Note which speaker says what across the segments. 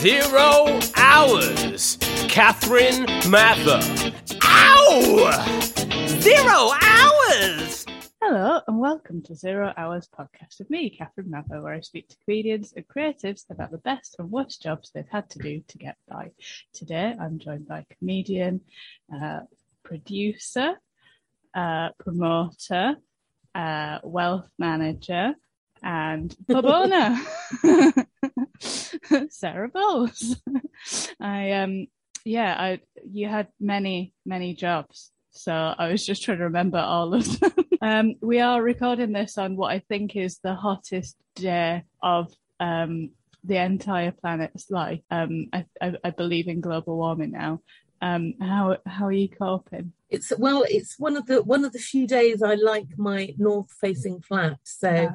Speaker 1: Zero hours. Catherine Mather. Ow! Zero hours!
Speaker 2: Hello and welcome to Zero Hours Podcast with me, Catherine Mather, where I speak to comedians and creatives about the best and worst jobs they've had to do to get by. Today I'm joined by comedian, uh, producer, uh, promoter, uh, wealth manager, and pub owner, Sarah Bowles. I um yeah, I you had many many jobs, so I was just trying to remember all of them. um, we are recording this on what I think is the hottest day of um the entire planet's life. Um, I, I, I believe in global warming now. Um, how how are you coping?
Speaker 3: It's well, it's one of the one of the few days I like my north facing flat. So
Speaker 2: Yeah.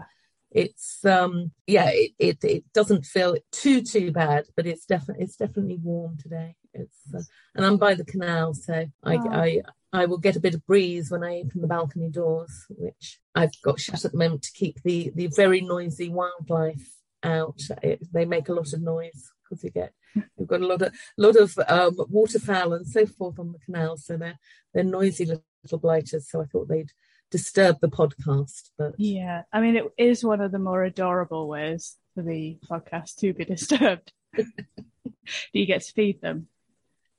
Speaker 3: It's um yeah, it, it it doesn't feel too too bad, but it's definitely it's definitely warm today. It's uh, and I'm by the canal, so I
Speaker 2: Oh.
Speaker 3: I I will get a bit of breeze when I open the balcony doors, which I've got shut at the moment to keep the the very noisy wildlife out. It, they make a lot of noise because you get we've got a lot of lot of um, waterfowl and so forth on the canal, so they're they're noisy little blighters. So I thought they'd disturb the podcast, but
Speaker 2: Yeah, I mean, it is one of the more adorable ways for the podcast to be disturbed. Do you get to feed them?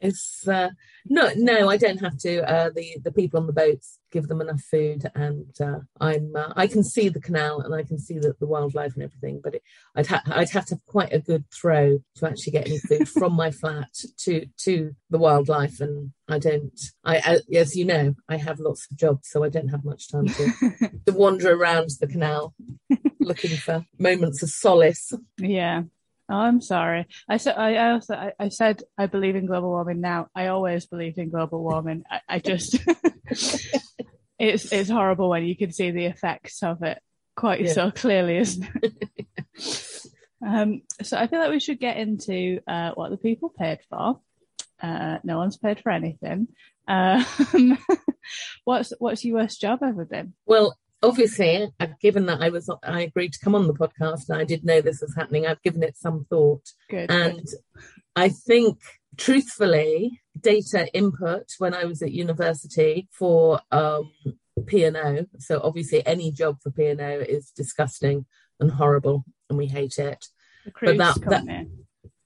Speaker 3: It's uh, no no I don't have to. Uh, the the people on the boats give them enough food, and uh, I'm uh, I can see the canal and I can see the, the wildlife and everything, but it, I'd ha- I'd have to have quite a good throw to actually get any food from my flat to to the wildlife, and I don't. I, I as you know I have lots of jobs, so I don't have much time to. to wander around the canal looking for moments of solace.
Speaker 2: yeah. Oh, I'm sorry. I said I also I, I said I believe in global warming now. I always believed in global warming. I, I just it's it's horrible when you can see the effects of it quite
Speaker 3: Yeah.
Speaker 2: so clearly, isn't it? um, so I feel like we should get into uh, what the people paid for. Uh, no one's paid for anything. Um, what's what's your worst job ever been?
Speaker 3: Well, obviously, given that I was I agreed to come on the podcast and I did know this was happening, I've given it some thought,
Speaker 2: Good.
Speaker 3: and I think truthfully, data input when I was at university for um, P&O. So obviously, any job for P&O is disgusting and horrible, and we hate it.
Speaker 2: the cruise
Speaker 3: that- that-
Speaker 2: company.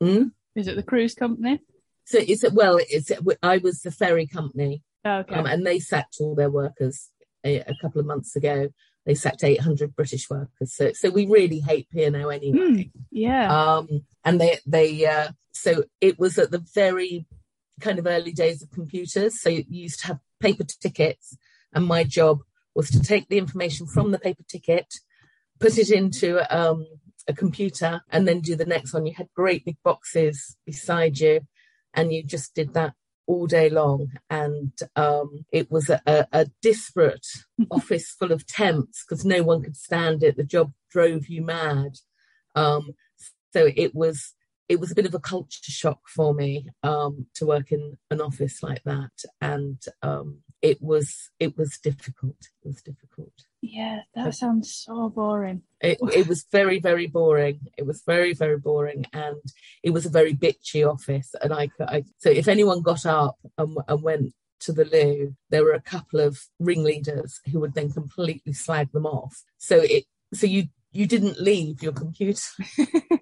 Speaker 3: Hmm?
Speaker 2: Is it the cruise company?
Speaker 3: So it's well, it's I was the ferry company.
Speaker 2: Oh, okay.
Speaker 3: Um, and they sacked all their workers a, a couple of months ago. They sacked 800 British workers. So, so we really hate P&O anyway.
Speaker 2: yeah.
Speaker 3: Um, and they, they, uh, so it was at the very kind of early days of computers. So you used to have paper tickets, and my job was to take the information from the paper ticket, put it into um, a computer, and then do the next one. You had great big boxes beside you, and you just did that all day long. And um, it was a, a, a disparate office full of temps because no one could stand it. The job drove you mad. Um, so it was it was a bit of a culture shock for me um, to work in an office like that, and um, it was it was difficult. It was difficult.
Speaker 2: yeah, that sounds so boring.
Speaker 3: It, it was very very boring. It was very very boring, and it was a very bitchy office. And I, I so if anyone got up and, and went to the loo, there were a couple of ringleaders who would then completely slag them off. So it so you you didn't leave your computer,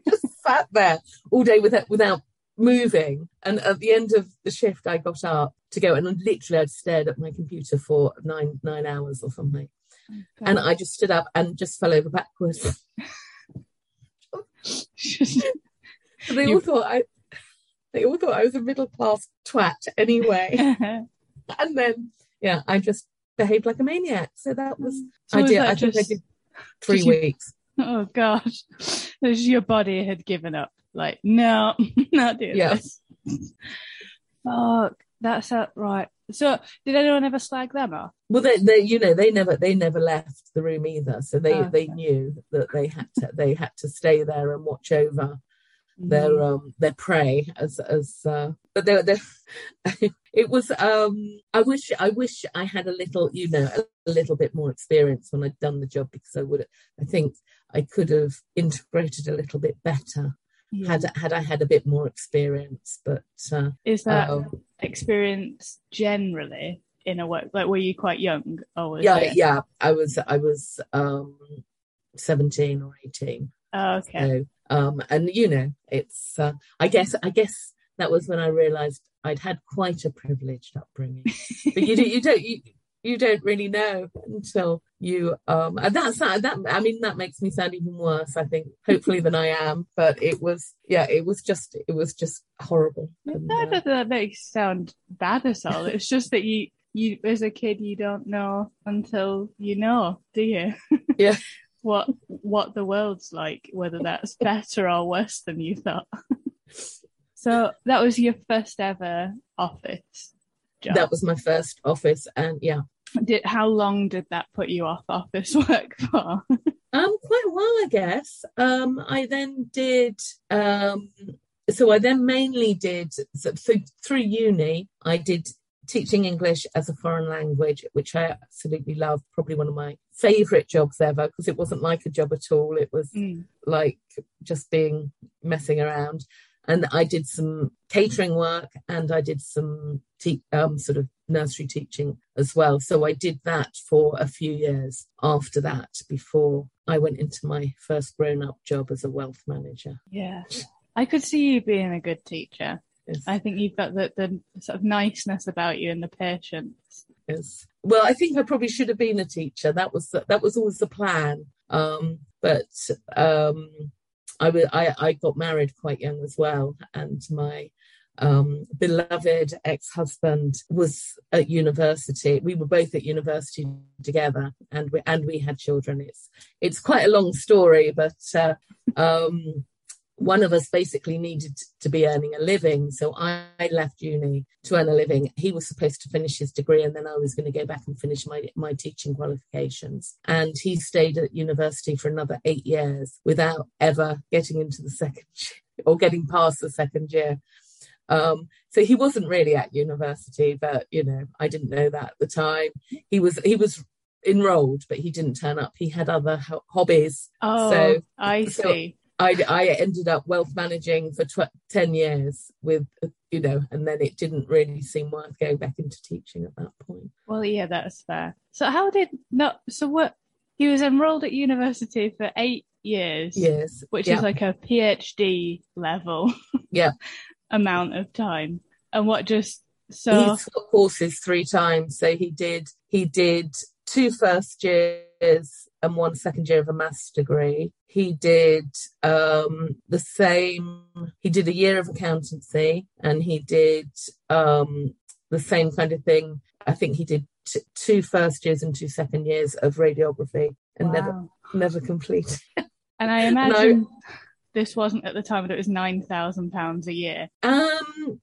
Speaker 3: just sat there all day without without moving. And at the end of the shift, I got up to go, and literally I'd stared at my computer for nine nine hours or something. And I just stood up and just fell over backwards. They all
Speaker 2: You-
Speaker 3: thought I, they all thought I was a middle class twat anyway. and then, yeah, I just behaved like a maniac. So that was,
Speaker 2: So
Speaker 3: I
Speaker 2: was
Speaker 3: did, I think I
Speaker 2: just-
Speaker 3: did three
Speaker 2: just you-
Speaker 3: weeks.
Speaker 2: oh gosh, your body had given up. Like, no, not doing
Speaker 3: Yeah.
Speaker 2: this. Fuck, that's right. So, did anyone ever slag them off?
Speaker 3: Well, they, they, you know, they never, they never left the room either. So they,
Speaker 2: Oh,
Speaker 3: they knew that they had to, they had to stay there and watch over
Speaker 2: Mm.
Speaker 3: their um their prey as as uh but they they it was um i wish i wish i had a little you know a little bit more experience when i'd done the job because i would i think i could have integrated a little bit better
Speaker 2: Yeah.
Speaker 3: had had I had a bit more experience. But uh,
Speaker 2: Is that
Speaker 3: um,
Speaker 2: experience generally in a work? Like, were you quite young? Or was
Speaker 3: yeah,
Speaker 2: it-
Speaker 3: yeah, I was I was um, seventeen or eighteen.
Speaker 2: Oh, okay.
Speaker 3: So, um, and you know, it's uh, I guess I guess that was when I realised I'd had quite a privileged upbringing. but you don't you don't you, you don't really know until you um and that's that that I mean that makes me sound even worse I think hopefully than I am but it was yeah it was just it was just horrible And,
Speaker 2: No,
Speaker 3: uh,
Speaker 2: that that makes sound bad at all. It's just that you, you as a kid, you don't know until you know, do you?
Speaker 3: Yeah.
Speaker 2: what what the world's like, whether that's better or worse than you thought. so that was your first ever office job.
Speaker 3: that was my first office and yeah
Speaker 2: Did how long did that put you off office work for?
Speaker 3: Um, quite a while, I guess. Um, I then did. Um, so I then mainly did. So, so through uni, I did teaching English as a foreign language, which I absolutely loved. Probably one of my favourite jobs ever because it wasn't like a job at all. It was
Speaker 2: Mm.
Speaker 3: like just being messing around. And I did some catering work and I did some te- um, sort of nursery teaching as well. So I did that for a few years after that before I went into my first grown up job as a wealth manager.
Speaker 2: Yeah, I could see you being a good teacher.
Speaker 3: Yes,
Speaker 2: I think you've got the, the sort of niceness about you and the patience.
Speaker 3: yes. Well, I think I probably should have been a teacher. That was the, that was always the plan. Um, but um, I, I I got married quite young as well, and my um, beloved ex-husband was at university. We were both at university together, and we and we had children. It's it's quite a long story, but uh, um, one of us basically needed to be earning a living, so I left uni to earn a living. He was supposed to finish his degree, and then I was going to go back and finish my my teaching qualifications. And he stayed at university for another eight years without ever getting into the second or getting past the second year. Um, so he wasn't really at university, but you know, I didn't know that at the time. He was he was enrolled, but he didn't turn up. He had other ho- hobbies.
Speaker 2: Oh,
Speaker 3: So-
Speaker 2: I
Speaker 3: so-
Speaker 2: see.
Speaker 3: I, I ended up wealth managing for tw- 10 years with, you know, and then it didn't really seem worth going back into teaching at that point.
Speaker 2: Well, yeah, that's fair. So how did not? So what? He was enrolled at university for eight years,
Speaker 3: Yes.
Speaker 2: which
Speaker 3: yeah.
Speaker 2: is like a PhD level.
Speaker 3: Yeah.
Speaker 2: amount of time, and what just so
Speaker 3: He's got courses three times. So he did, he did two first years and one second year of a maths degree. He did um, the same, he did a year of accountancy and he did um, the same kind of thing. I think he did t- two first years and two second years of radiography and never,
Speaker 2: wow.
Speaker 3: never completed.
Speaker 2: And I imagine this wasn't at the time, but it was nine thousand pounds a year.
Speaker 3: Um,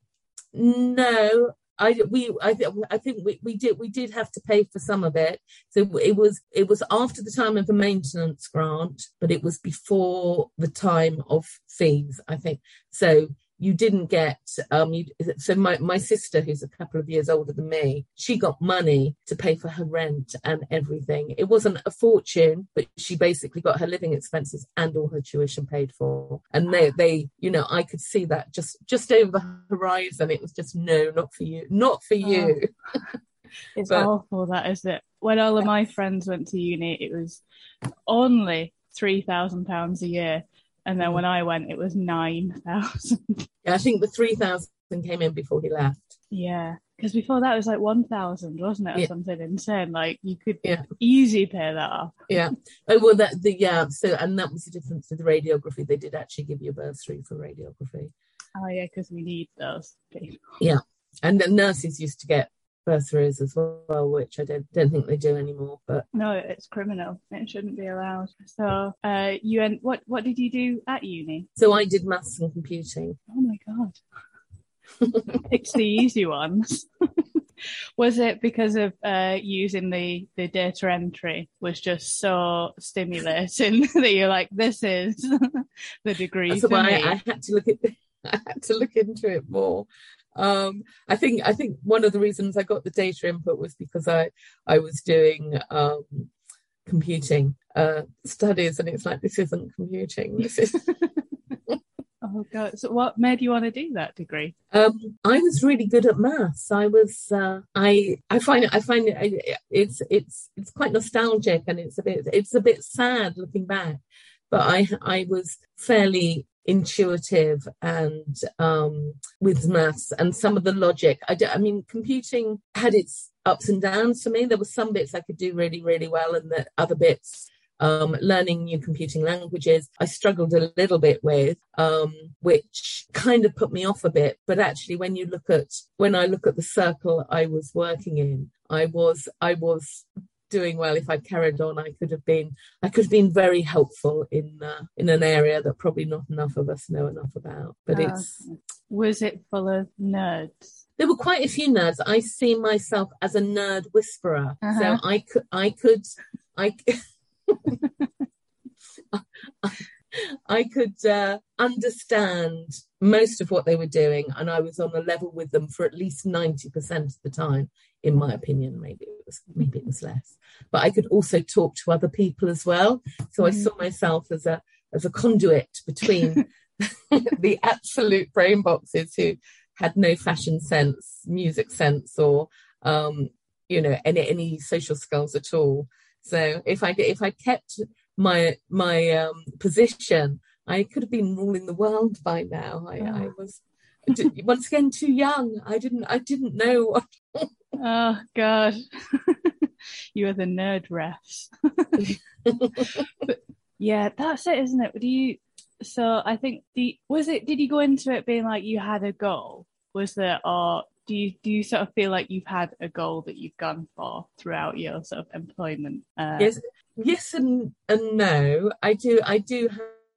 Speaker 3: no, I we I, I think we, we did we did have to pay for some of it. So it was it was after the time of the maintenance grant, but it was before the time of fees. I think so. You didn't get um. You, so my my sister, who's a couple of years older than me, she got money to pay for her rent and everything. It wasn't a fortune, but she basically got her living expenses and all her tuition paid for. And they they you know I could see that just just over the horizon. It was just no, not for you, not for you.
Speaker 2: It's
Speaker 3: But-
Speaker 2: awful, that is it. When all of my friends went to uni, it was only three thousand pounds a year, and then when I went, it was nine thousand.
Speaker 3: Yeah, I think the three thousand came in before he left.
Speaker 2: yeah, because before that it was like one thousand, wasn't it, or
Speaker 3: Yeah.
Speaker 2: something insane? Like you could
Speaker 3: Yeah.
Speaker 2: easy pay that off.
Speaker 3: Yeah. Oh well, that the yeah. So and that was the difference with radiography. They did actually give you a bursary for radiography.
Speaker 2: Oh yeah, because we need those people.
Speaker 3: Yeah, and the nurses used to get bursaries as well, which I don't don't think they do anymore. But
Speaker 2: No, it's criminal. It shouldn't be allowed. So, uh, you and what what did you do at uni?
Speaker 3: so I did maths and computing.
Speaker 2: Oh my god, it's the easy ones. was it because of uh, using the the data entry was just so stimulating that you're like, this is the degree
Speaker 3: so I,
Speaker 2: me?
Speaker 3: I had to look at I had to look into it more. Um, I think I think one of the reasons I got the data input was because I I was doing um, computing uh, studies, and it's like this isn't computing. This is
Speaker 2: Oh god! So what made you want to do that degree?
Speaker 3: Um, I was really good at maths. I was. Uh, I I find it. I find it. It's it's it's quite nostalgic, and it's a bit it's a bit sad looking back. But I I was fairly intuitive and um, with maths and some of the logic. I, I mean, computing had its ups and downs for me. There were some bits I could do really really well, and the other bits um, learning new computing languages, I struggled a little bit with, um, which kind of put me off a bit. But actually, when you look at when I look at the circle I was working in, I was I was doing well if I carried on. I could have been I could have been very helpful in uh, in an area that probably not enough of us know enough about. But oh, it's
Speaker 2: was it full of nerds?
Speaker 3: There were quite a few nerds. I see myself as a nerd whisperer, uh-huh. so I could I could I. I could uh, understand most of what they were doing, and I was on a level with them for at least ninety percent of the time. In my opinion, maybe it was maybe it was less, but I could also talk to other people as well. So I mm. saw myself as a as a conduit between the absolute brain boxes who had no fashion sense, music sense, or um, you know any any social skills at all. So if I if I kept my my um, position, I could have been ruling the world by now. I, oh. I was once again too young. I didn't I didn't know what.
Speaker 2: Oh God, you are the nerd refs. but yeah, that's it, isn't it? Do you? So I think the was it. Did you go into it being like you had a goal? Was there or do you do you sort of feel like you've had a goal that you've gone for throughout your sort of employment?
Speaker 3: Uh, yes, yes, and and no. I do. I do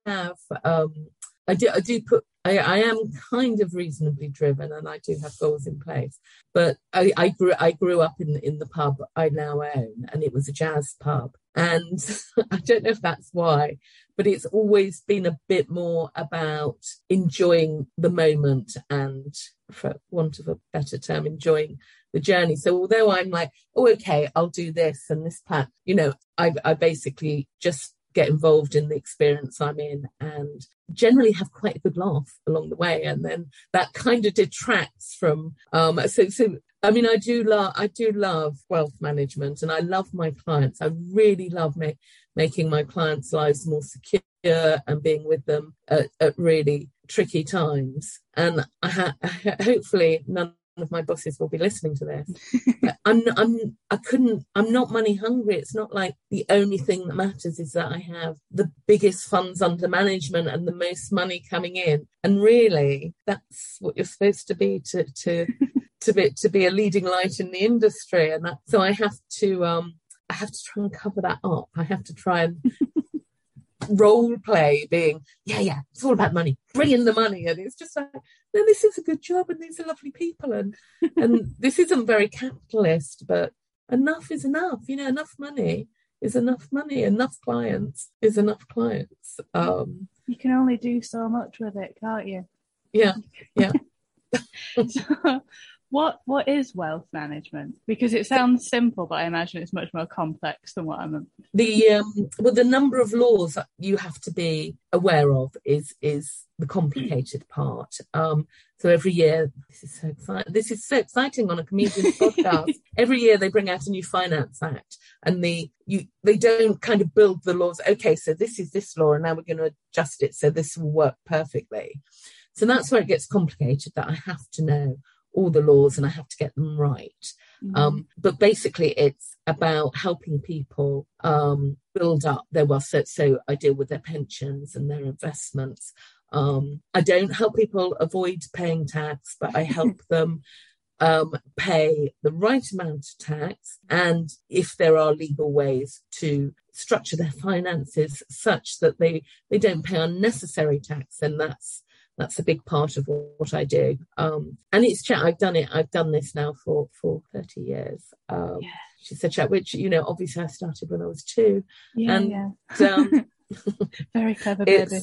Speaker 3: have. Um, I do. I do put. I, I am kind of reasonably driven, and I do have goals in place. But I, I grew. I grew up in in the pub I now own, and it was a jazz pub. And I don't know if that's why, but it's always been a bit more about enjoying the moment and for want of a better term, enjoying the journey. So although I'm like, oh, okay, I'll do this and this plan, you know, I, I basically just get involved in the experience I'm in and generally have quite a good laugh along the way. And then that kind of detracts from, um, so, so, I mean, I do love, I do love wealth management and I love my clients. I really love ma- making my clients' lives more secure and being with them at, at really tricky times. And I ha- hopefully none of my bosses will be listening to this. I'm, I'm, I couldn't, I'm not money hungry. It's not like the only thing that matters is that I have the biggest funds under management and the most money coming in. And really, that's what you're supposed to be to, to, to be, to be a leading light in the industry. And that, so I have to, um, I have to try and cover that up. I have to try and role play being, yeah, yeah, it's all about money. Bring in the money. And it's just like, no, this is a good job and these are lovely people. And and this isn't very capitalist, but enough is enough. You know, enough money is enough money. Enough clients is enough clients. Um,
Speaker 2: you can only do so much with it, can't you?
Speaker 3: Yeah, yeah.
Speaker 2: so, what what is wealth management? Because it sounds simple, but I imagine it's much more complex than what I'm.
Speaker 3: The um, well, the number of laws that you have to be aware of is is the complicated part. Um, so every year, this is so exciting. This is so exciting on a comedian podcast. Every year they bring out a new finance act, and the you they don't kind of build the laws. Okay, so this is this law, and now we're going to adjust it so this will work perfectly. So that's where it gets complicated. That I have to know all the laws and I have to get them right. Mm-hmm. Um, but basically, it's about helping people um, build up their wealth. So, so, I deal with their pensions and their investments. Um, I don't help people avoid paying tax, but I help them um, pay the right amount of tax. And if there are legal ways to structure their finances such that they, they don't pay unnecessary tax, then that's that's a big part of what I do. Um, and it's chat. I've done it. I've done this now for for thirty years. Um, yeah. She said chat, which you know, obviously I started when I was two.
Speaker 2: Yeah, and, yeah. Um, Very clever baby.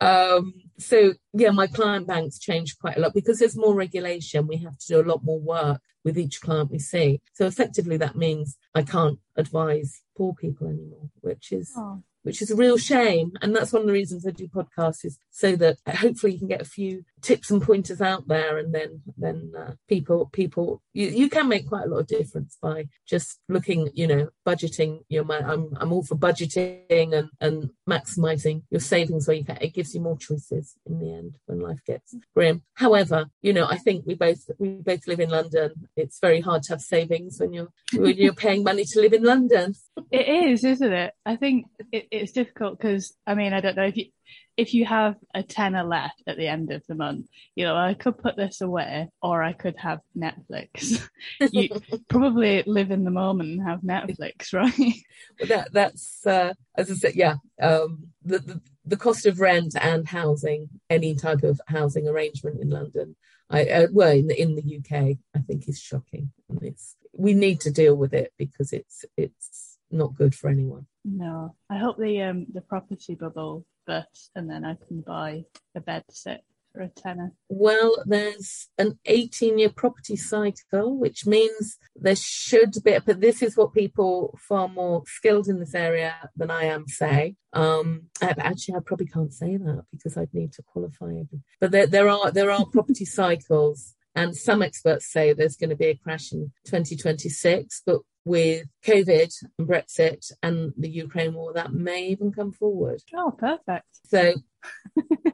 Speaker 3: Um, so yeah, my client banks change quite a lot because there's more regulation. We have to do a lot more work with each client we see. So effectively, that means I can't advise poor people anymore, which is oh which is a real shame. And that's one of the reasons I do podcasts is so that hopefully you can get a few tips and pointers out there, and then then uh, people people you, you can make quite a lot of difference by just looking, you know, budgeting your money. I'm I'm all for budgeting and and maximizing your savings where you can. It gives you more choices in the end when life gets grim. However, you know, I think we both we both live in London. It's very hard to have savings when you're when you're paying money to live in London.
Speaker 2: It is, isn't it? I think it, it's difficult because I mean I don't know if you if you have a tenner left at the end of the month, you know I could put this away or I could have Netflix. you probably live in the moment and have Netflix, right?
Speaker 3: Well, that that's uh, as I said, yeah. Um, the, the the cost of rent and housing, any type of housing arrangement in London, I uh, well in the, in the UK, I think is shocking, and it's we need to deal with it because it's it's not good for anyone.
Speaker 2: No, I hope the um the property bubble bursts and then I can buy a bed set for a tenner.
Speaker 3: Well, there's an 18 year property cycle, which means there should be, but this is what people far more skilled in this area than I am say. Um, actually, I probably can't say that because I'd need to qualify. But there, there are there are property cycles and some experts say there's going to be a crash in 2026, but with COVID and Brexit and the Ukraine war, that may even come forward.
Speaker 2: Oh, perfect.
Speaker 3: So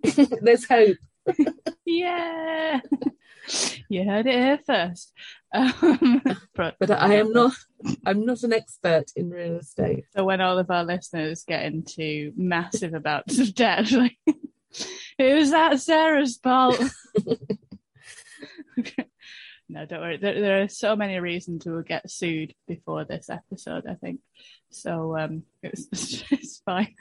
Speaker 3: there's hope.
Speaker 2: yeah. You heard it here first. Um,
Speaker 3: but, but I am not I'm not an expert in real estate.
Speaker 2: So when all of our listeners get into massive amounts of debt, like, it was that Sarah's fault. No, don't worry. There, there, are so many reasons we will get sued before this episode, I think. So um, it's, it's fine.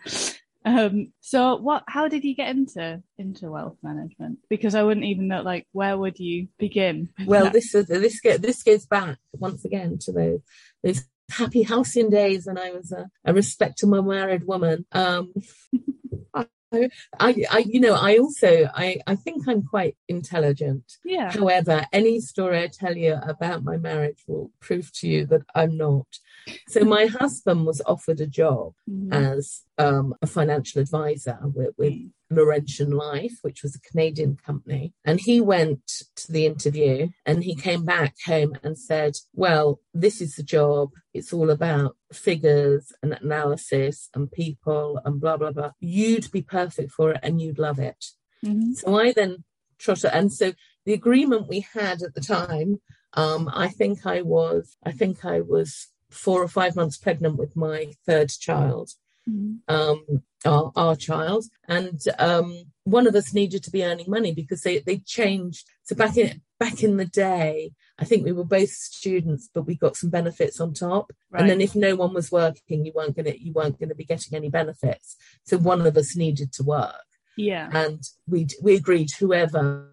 Speaker 2: Um, so what? How did you get into into wealth management? Because I wouldn't even know. Like, where would you begin?
Speaker 3: Well, that? this is this this goes back once again to those those happy halcyon days when I was a, a respectable married woman. Um, I, I, you know, I also, I, I think I'm quite intelligent.
Speaker 2: Yeah.
Speaker 3: However, any story I tell you about my marriage will prove to you that I'm not. So my husband was offered a job mm-hmm. as um, a financial advisor with, with Laurentian Life, which was a Canadian company. And he went to the interview and he came back home and said, Well, this is the job. It's all about figures and analysis and people and blah, blah, blah. You'd be perfect for it and you'd love it. Mm-hmm. So I then trotted. And so the agreement we had at the time, um, I think I was, I think I was four or five months pregnant with my third child. Mm-hmm. Um, our, our child, and um, one of us needed to be earning money because they they changed. So back in back in the day, I think we were both students, but we got some benefits on top. Right. And then if no one was working, you weren't gonna you weren't gonna be getting any benefits. So one of us needed to work.
Speaker 2: Yeah,
Speaker 3: and we we agreed whoever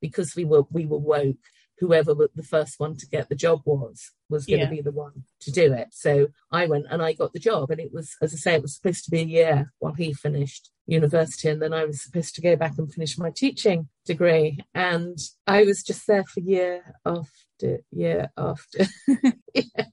Speaker 3: because we were we were woke whoever the first one to get the job was was going yeah. to be the one to do it. So I went and I got the job, and it was, as I say, it was supposed to be a year while he finished university, and then I was supposed to go back and finish my teaching degree, and I was just there for year after year after. yeah.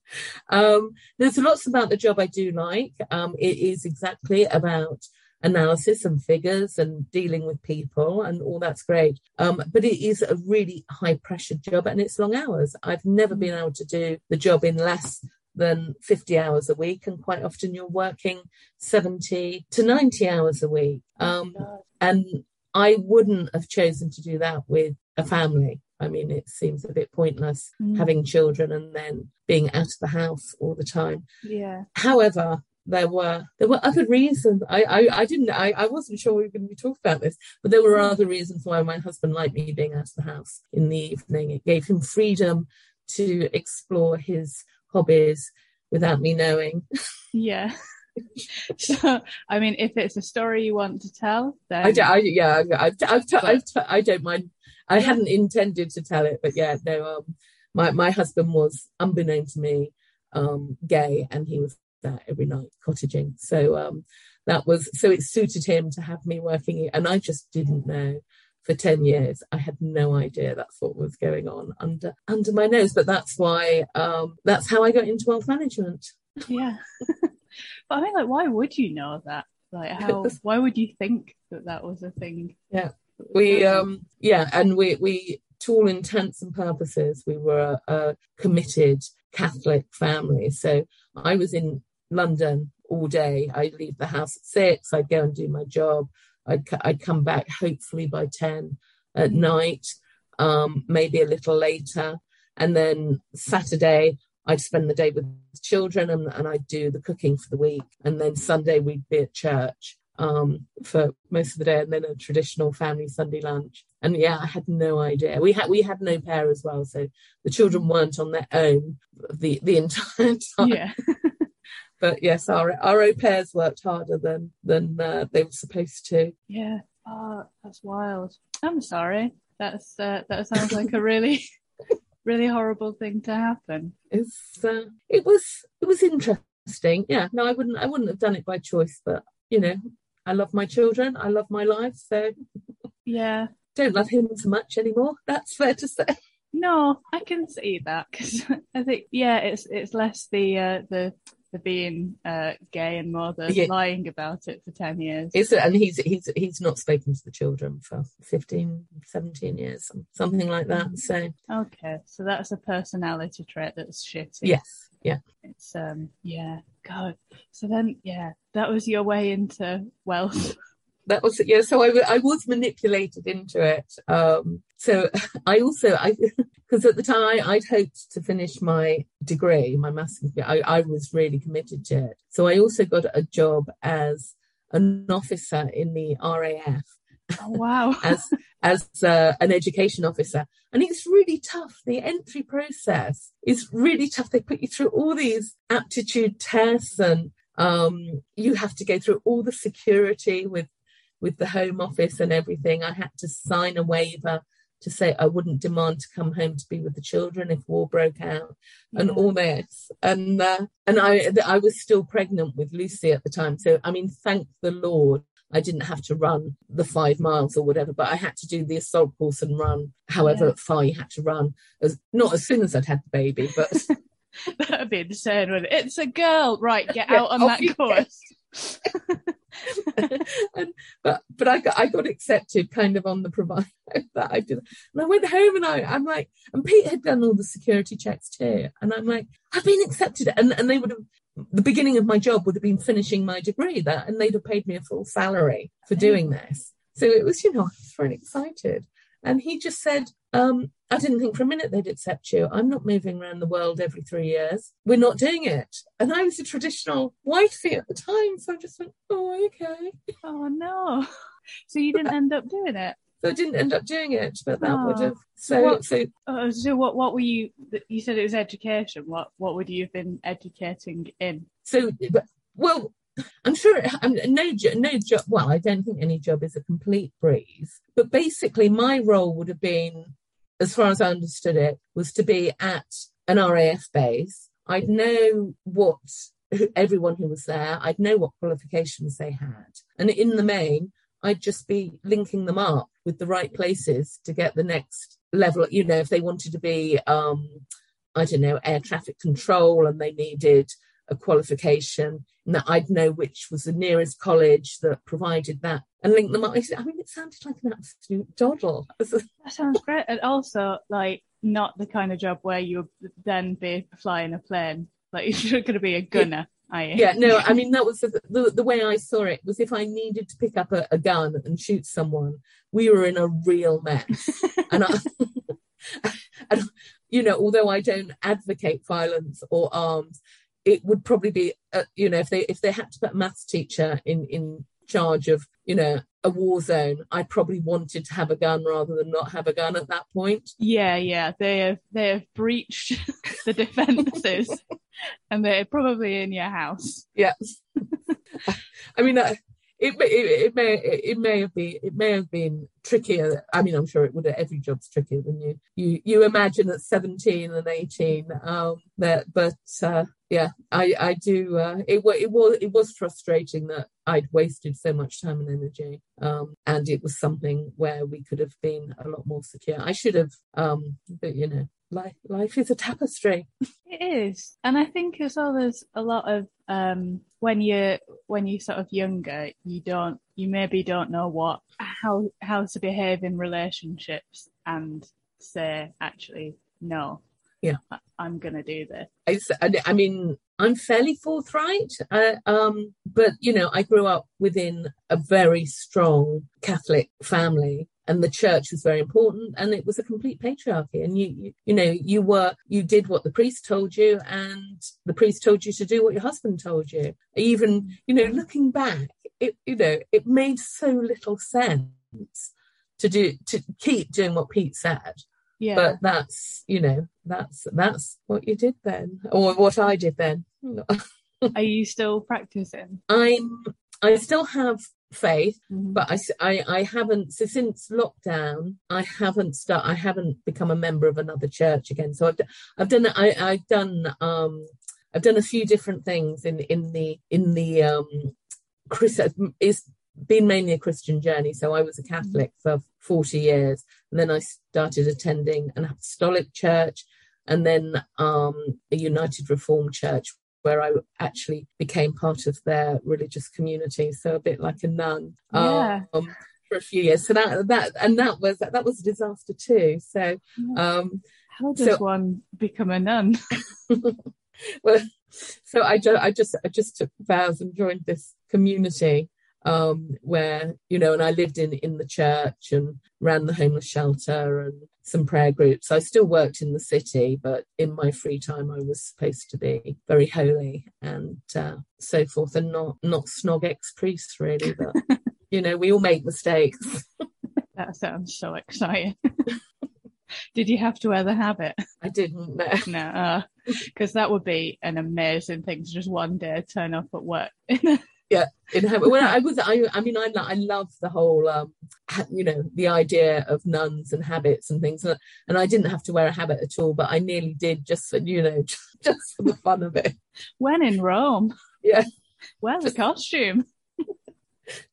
Speaker 3: um, there's lots about the job I do like. Um, it is exactly about analysis and figures and dealing with people and all that's great. Um, but it is a really high pressure job and it's long hours. I've never been able to do the job in less than 50 hours a week and quite often you're working 70 to 90 hours a week um, and i wouldn't have chosen to do that with a family i mean it seems a bit pointless mm. having children and then being out of the house all the time
Speaker 2: yeah
Speaker 3: however there were there were other reasons. I I, I didn't I, I wasn't sure we were going to be talking about this, but there were other reasons why my husband liked me being out of the house in the evening. It gave him freedom to explore his hobbies without me knowing.
Speaker 2: Yeah. so, I mean, if it's a story you want to tell, then
Speaker 3: I, do, I yeah, I, I've, I've, I've, I don't mind. I hadn't intended to tell it, but yeah, no. Um, my my husband was, unbeknown to me, um, gay, and he was that every night cottaging. So um, that was so it suited him to have me working, and I just didn't know for 10 years i had no idea that's what was going on under under my nose but that's why um, that's how i got into wealth management
Speaker 2: yeah But I mean, like, why would you know that? Like, how? why would you think that that was a thing?
Speaker 3: Yeah, we um, yeah, and we we to all intents and purposes, we were a, a committed Catholic family. So I was in London all day. I'd leave the house at six. I'd go and do my job. I'd I'd come back hopefully by ten at night, um, maybe a little later, and then Saturday I'd spend the day with the children and, and I'd do the cooking for the week. And then Sunday we'd be at church um, for most of the day, and then a traditional family Sunday lunch. And yeah, I had no idea. We had we had no pair as well, so the children weren't on their own the the entire time.
Speaker 2: Yeah.
Speaker 3: but yes, our our au pairs worked harder than than uh, they were supposed to.
Speaker 2: Yeah. Oh, that's wild. I'm sorry. That's uh, that sounds like a really really horrible thing to happen.
Speaker 3: It's uh, it was it was interesting. Yeah. No, I wouldn't I wouldn't have done it by choice, but you know, I love my children. I love my life. So
Speaker 2: yeah,
Speaker 3: don't love him so much anymore. That's fair to say.
Speaker 2: No, I can see that because I think yeah, it's it's less the uh, the the being uh, gay and more the yeah. lying about it for 10 years.
Speaker 3: Is it, and he's he's he's not spoken to the children for 15, 17 years, something like that. So
Speaker 2: okay, so that's a personality trait that's shitty.
Speaker 3: Yes, yeah.
Speaker 2: It's um yeah, God. So then yeah, that was your way into wealth.
Speaker 3: that was yeah so I, I was manipulated into it um so i also i because at the time I, would hoped to finish my degree my master's I, I was really committed to it. So i also got a job as an officer in the raf
Speaker 2: oh, wow.
Speaker 3: As as uh, an education officer. And it's really tough. The entry process is really tough. They put you through all these aptitude tests and um, you have to go through all the security with with the Home Office and everything. I had to sign a waiver to say I wouldn't demand to come home to be with the children if war broke out, yeah. and all this. And uh, and I I was still pregnant with Lucy at the time. So I mean, thank the Lord. I didn't have to run the five miles or whatever, but I had to do the assault course and run however yeah. far you had to run. As not as soon as I'd had the baby, but
Speaker 2: that'd be insane. When it's a girl, right? Get out on that course.
Speaker 3: and, but but I got I got accepted kind of on the provider that I did. And I went home and I I'm like, and Pete had done all the security checks too. And I'm like, I've been accepted. And and they would have the beginning of my job would have been finishing my degree that and they'd have paid me a full salary for doing this. So it was, you know, I was very excited. And he just said, um, I didn't think for a minute they'd accept you. I'm not moving around the world every three years. We're not doing it. And I was a traditional wifey at the time. So I just went, oh, okay.
Speaker 2: Oh, no. So you didn't end up doing it?
Speaker 3: So I didn't end up doing it, but that oh. would have. So, what, so,
Speaker 2: uh, so what, what were you, you said it was education. What, what would you have been educating in?
Speaker 3: So, well, I'm sure I'm, no no job. Well, I don't think any job is a complete breeze. But basically, my role would have been, as far as I understood it, was to be at an RAF base. I'd know what everyone who was there. I'd know what qualifications they had, and in the main, I'd just be linking them up with the right places to get the next level. You know, if they wanted to be, um, I don't know, air traffic control, and they needed a qualification and that I'd know which was the nearest college that provided that and link them up. I mean, it sounded like an absolute doddle.
Speaker 2: that sounds great. And also, like, not the kind of job where you would then be flying a plane. Like, you're going to be a gunner.
Speaker 3: Yeah. yeah, no, I mean, that was the, the, the, way I saw it was if I needed to pick up a, a gun and shoot someone, we were in a real mess. and I, and, you know, although I don't advocate violence or arms, it would probably be, uh, you know, if they if they had to put a maths teacher in in charge of, you know, a war zone, I probably wanted to have a gun rather than not have a gun at that point.
Speaker 2: Yeah, yeah, they have they have breached the defences, and they're probably in your house.
Speaker 3: Yes, I mean. Uh, it, it, it, may it may have been it may have been trickier. I mean, I'm sure it would. Every job's trickier than you you you imagine at 17 and 18. Um, that but uh, yeah, I I do. Uh, it was it was it was frustrating that I'd wasted so much time and energy, um, and it was something where we could have been a lot more secure. I should have, um, but you know, life life is a tapestry.
Speaker 2: It is, and I think as well. There's a lot of um, when you're when you're sort of younger, you don't you maybe don't know what how how to behave in relationships and say actually no
Speaker 3: yeah.
Speaker 2: I, am gonna do this.
Speaker 3: I, I mean i'm fairly forthright uh, um, but you know i grew up within a very strong catholic family and the church was very important and it was a complete patriarchy and you, you, you know you were you did what the priest told you and the priest told you to do what your husband told you. Even you know looking back it you know it made so little sense to do to keep doing what pete said
Speaker 2: yeah.
Speaker 3: But that's, you know, that's that's what you did then, or what I did then.
Speaker 2: Are you still practicing?
Speaker 3: I'm. I still have faith,
Speaker 2: mm-hmm.
Speaker 3: but I, I, I haven't. So since lockdown, I haven't start. I haven't become a member of another church again. So I've I've done I, I've done um I've done a few different things in in the in the um Chris is been mainly a Christian journey. So I was a Catholic for 40 years. And then I started attending an apostolic church and then um, a United Reformed church where I actually became part of their religious community. So a bit like a nun.
Speaker 2: Yeah.
Speaker 3: Um, for a few years. So that that and that was that was a disaster too. So um
Speaker 2: how does so, one become a nun?
Speaker 3: well so I I just I just took vows and joined this community um, where you know, and I lived in in the church and ran the homeless shelter and some prayer groups. I still worked in the city, but in my free time, I was supposed to be very holy and uh, so forth, and not not snog ex priests really, but you know, we all make mistakes.
Speaker 2: that sounds so exciting. Did you have to wear the habit?
Speaker 3: I didn't. No,
Speaker 2: no, because uh, that would be an amazing thing to just one day turn up at work
Speaker 3: yeah in heaven when I, was I, I mean I, I love the whole um you know the idea of nuns and habits and things and and I didn't have to wear a habit at all but I nearly did just for you know just for the fun of it.
Speaker 2: When in Rome.
Speaker 3: Yeah.
Speaker 2: Wear the costume.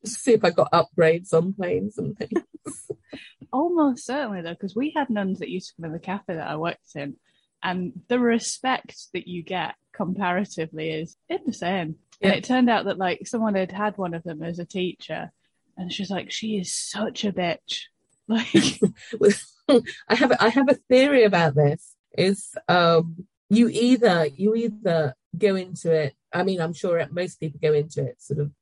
Speaker 3: Just see if I got upgrades on planes and things.
Speaker 2: Almost certainly though because we had nuns that used to come in the cafe that I worked in and the respect that you get comparatively is insane yeah. And it turned out that like someone had had one of them as a teacher, and she's like, she is such a bitch. Like,
Speaker 3: I have I have a theory about this. Is um, you either you either go into it. I mean, I'm sure most people go into it sort of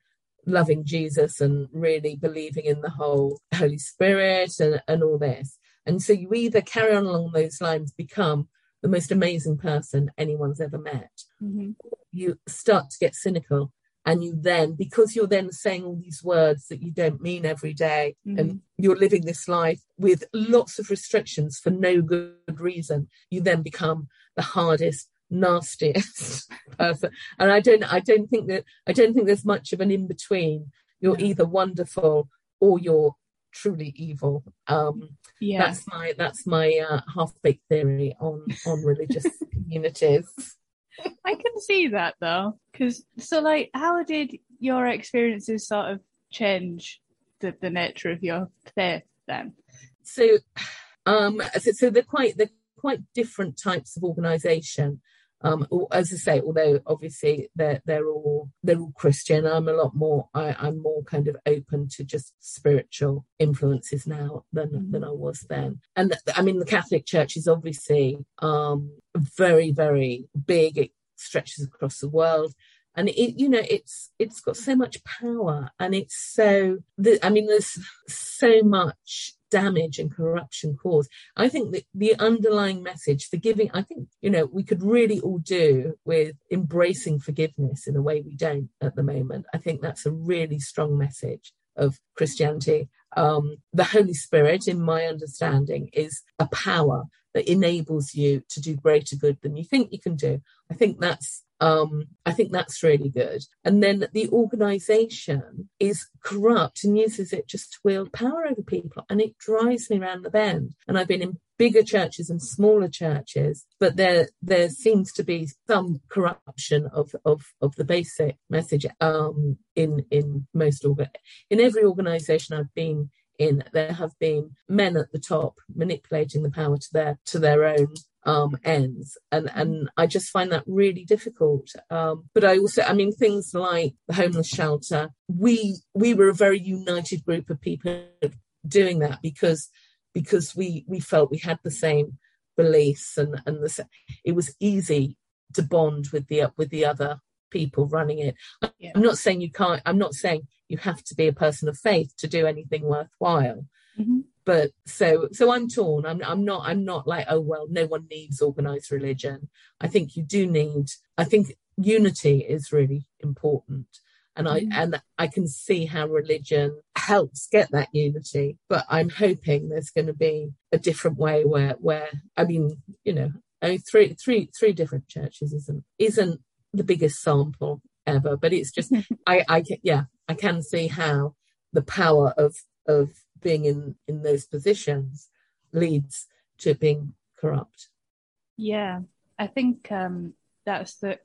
Speaker 3: loving Jesus and really believing in the whole Holy Spirit and, and all this. And so you either carry on along those lines, become the most amazing person anyone's ever met.
Speaker 2: Mm-hmm.
Speaker 3: You start to get cynical. And you then, because you're then saying all these words that you don't mean every day,
Speaker 2: mm-hmm.
Speaker 3: and you're living this life with lots of restrictions for no good reason, you then become the hardest, nastiest person. And I don't, I don't think that, I don't think there's much of an in between. You're either wonderful or you're truly evil. Um,
Speaker 2: yeah,
Speaker 3: that's my that's my uh, half baked theory on on religious communities.
Speaker 2: I can see that though, because so like, how did your experiences sort of change the, the nature of your faith then?
Speaker 3: So, um, so, so they're quite they're quite different types of organisation. Um, as I say, although obviously they're they're all they're all Christian, I'm a lot more I, I'm more kind of open to just spiritual influences now than mm-hmm. than I was then. And I mean, the Catholic Church is obviously um, very very big. It stretches across the world and it you know it's it's got so much power and it's so the, i mean there's so much damage and corruption cause. i think that the underlying message forgiving i think you know we could really all do with embracing forgiveness in a way we don't at the moment. I think that's a really strong message of christianity. Um, the holy spirit in my understanding is a power that enables you to do greater good than you think you can do. I think that's um, I think that's really good. And then the organization is corrupt and uses it just to wield power over people. And it drives me around the bend. And I've been in bigger churches and smaller churches, but there there seems to be some corruption of of, of the basic message um, in in most organ in every organisation I've been in. There have been men at the top manipulating the power to their to their own um, ends, and and I just find that really difficult. Um, but I also, I mean, things like the homeless shelter. We we were a very united group of people doing that because because we we felt we had the same beliefs and and the, it was easy to bond with the with the other people running it. Yeah. I'm not saying you can't. I'm not saying you have to be a person of faith to do anything worthwhile. Mm-hmm. But so so I'm torn. I'm I'm not I'm not like oh well no one needs organized religion. I think you do need. I think unity is really important and I mm. and I can see how religion helps get that unity. But I'm hoping there's going to be a different way where where I mean, you know, three three three different churches isn't isn't the biggest sample ever, but it's just I I yeah I can see how the power of of being in in those positions leads to being corrupt.
Speaker 2: Yeah, I think um, that's the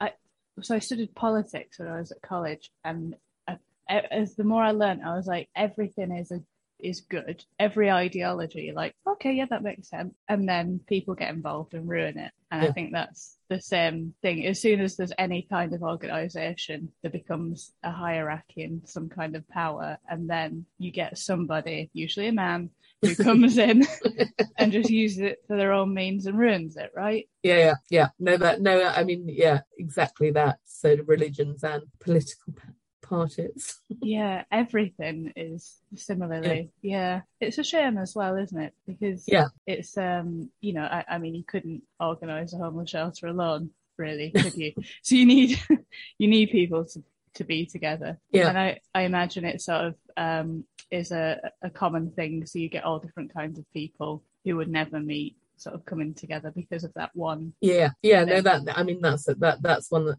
Speaker 2: i so I studied politics when I was at college, and I, as the more I learned, I was like, everything is a is good. Every ideology, like, okay, yeah, that makes sense. And then people get involved and ruin it. And yeah. I think that's the same thing. As soon as there's any kind of organization, there becomes a hierarchy and some kind of power. And then you get somebody, usually a man, who comes in and just uses it for their own means and ruins it, right?
Speaker 3: Yeah, yeah, yeah. No, that no, I mean, yeah, exactly that. So the religions and political parties.
Speaker 2: yeah, everything is similarly. Yeah. yeah. it's a shame as well, isn't it? Because
Speaker 3: yeah,
Speaker 2: it's um, you know, I, I mean, you couldn't organise a homeless shelter alone, really, could you? so you need you need people to to be together.
Speaker 3: Yeah,
Speaker 2: and I I imagine it sort of um is a, a common thing. So you get all different kinds of people who would never meet sort of coming together because of that one.
Speaker 3: Yeah, yeah, thing. no, that I mean that's that that's one that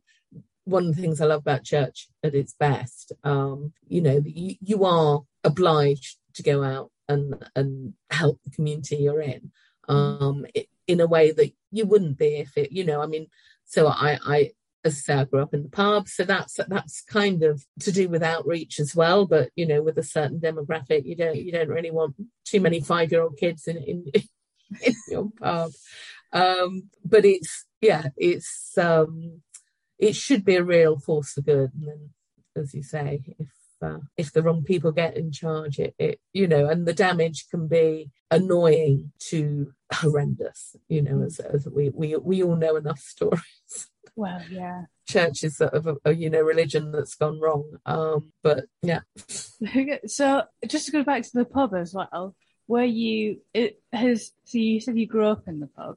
Speaker 3: one of the things I love about church at its best. Um, you know, you, you are obliged to go out and and help the community you're in um, in a way that you wouldn't be if it, you know, I mean, so I, I as I say, I grew up in the pub, so that's that's kind of to do with outreach as well. But you know, with a certain demographic, you don't you don't really want too many five year old kids in, in in your pub. Um, but it's yeah, it's um, it should be a real force for good. And then, as you say, if uh, if the wrong people get in charge, it, it you know, and the damage can be annoying to horrendous. You know, as as we we we all know enough stories.
Speaker 2: Well, yeah.
Speaker 3: Churches sort of a, a, you know religion that's gone wrong. Um, but yeah.
Speaker 2: so just to go back to the pub as well, were you it has so you said you grew up in the pub.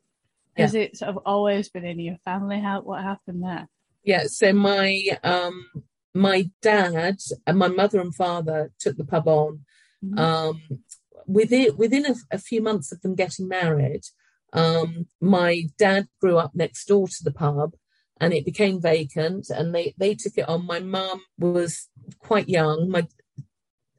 Speaker 2: Has yeah. it sort of always been in your family? How what happened there?
Speaker 3: Yeah, so my um my dad and my mother and father took the pub on. Mm-hmm. Um, within within a, a, few months of them getting married, um, my dad grew up next door to the pub, and it became vacant and they, they took it on. My mum was quite young. My,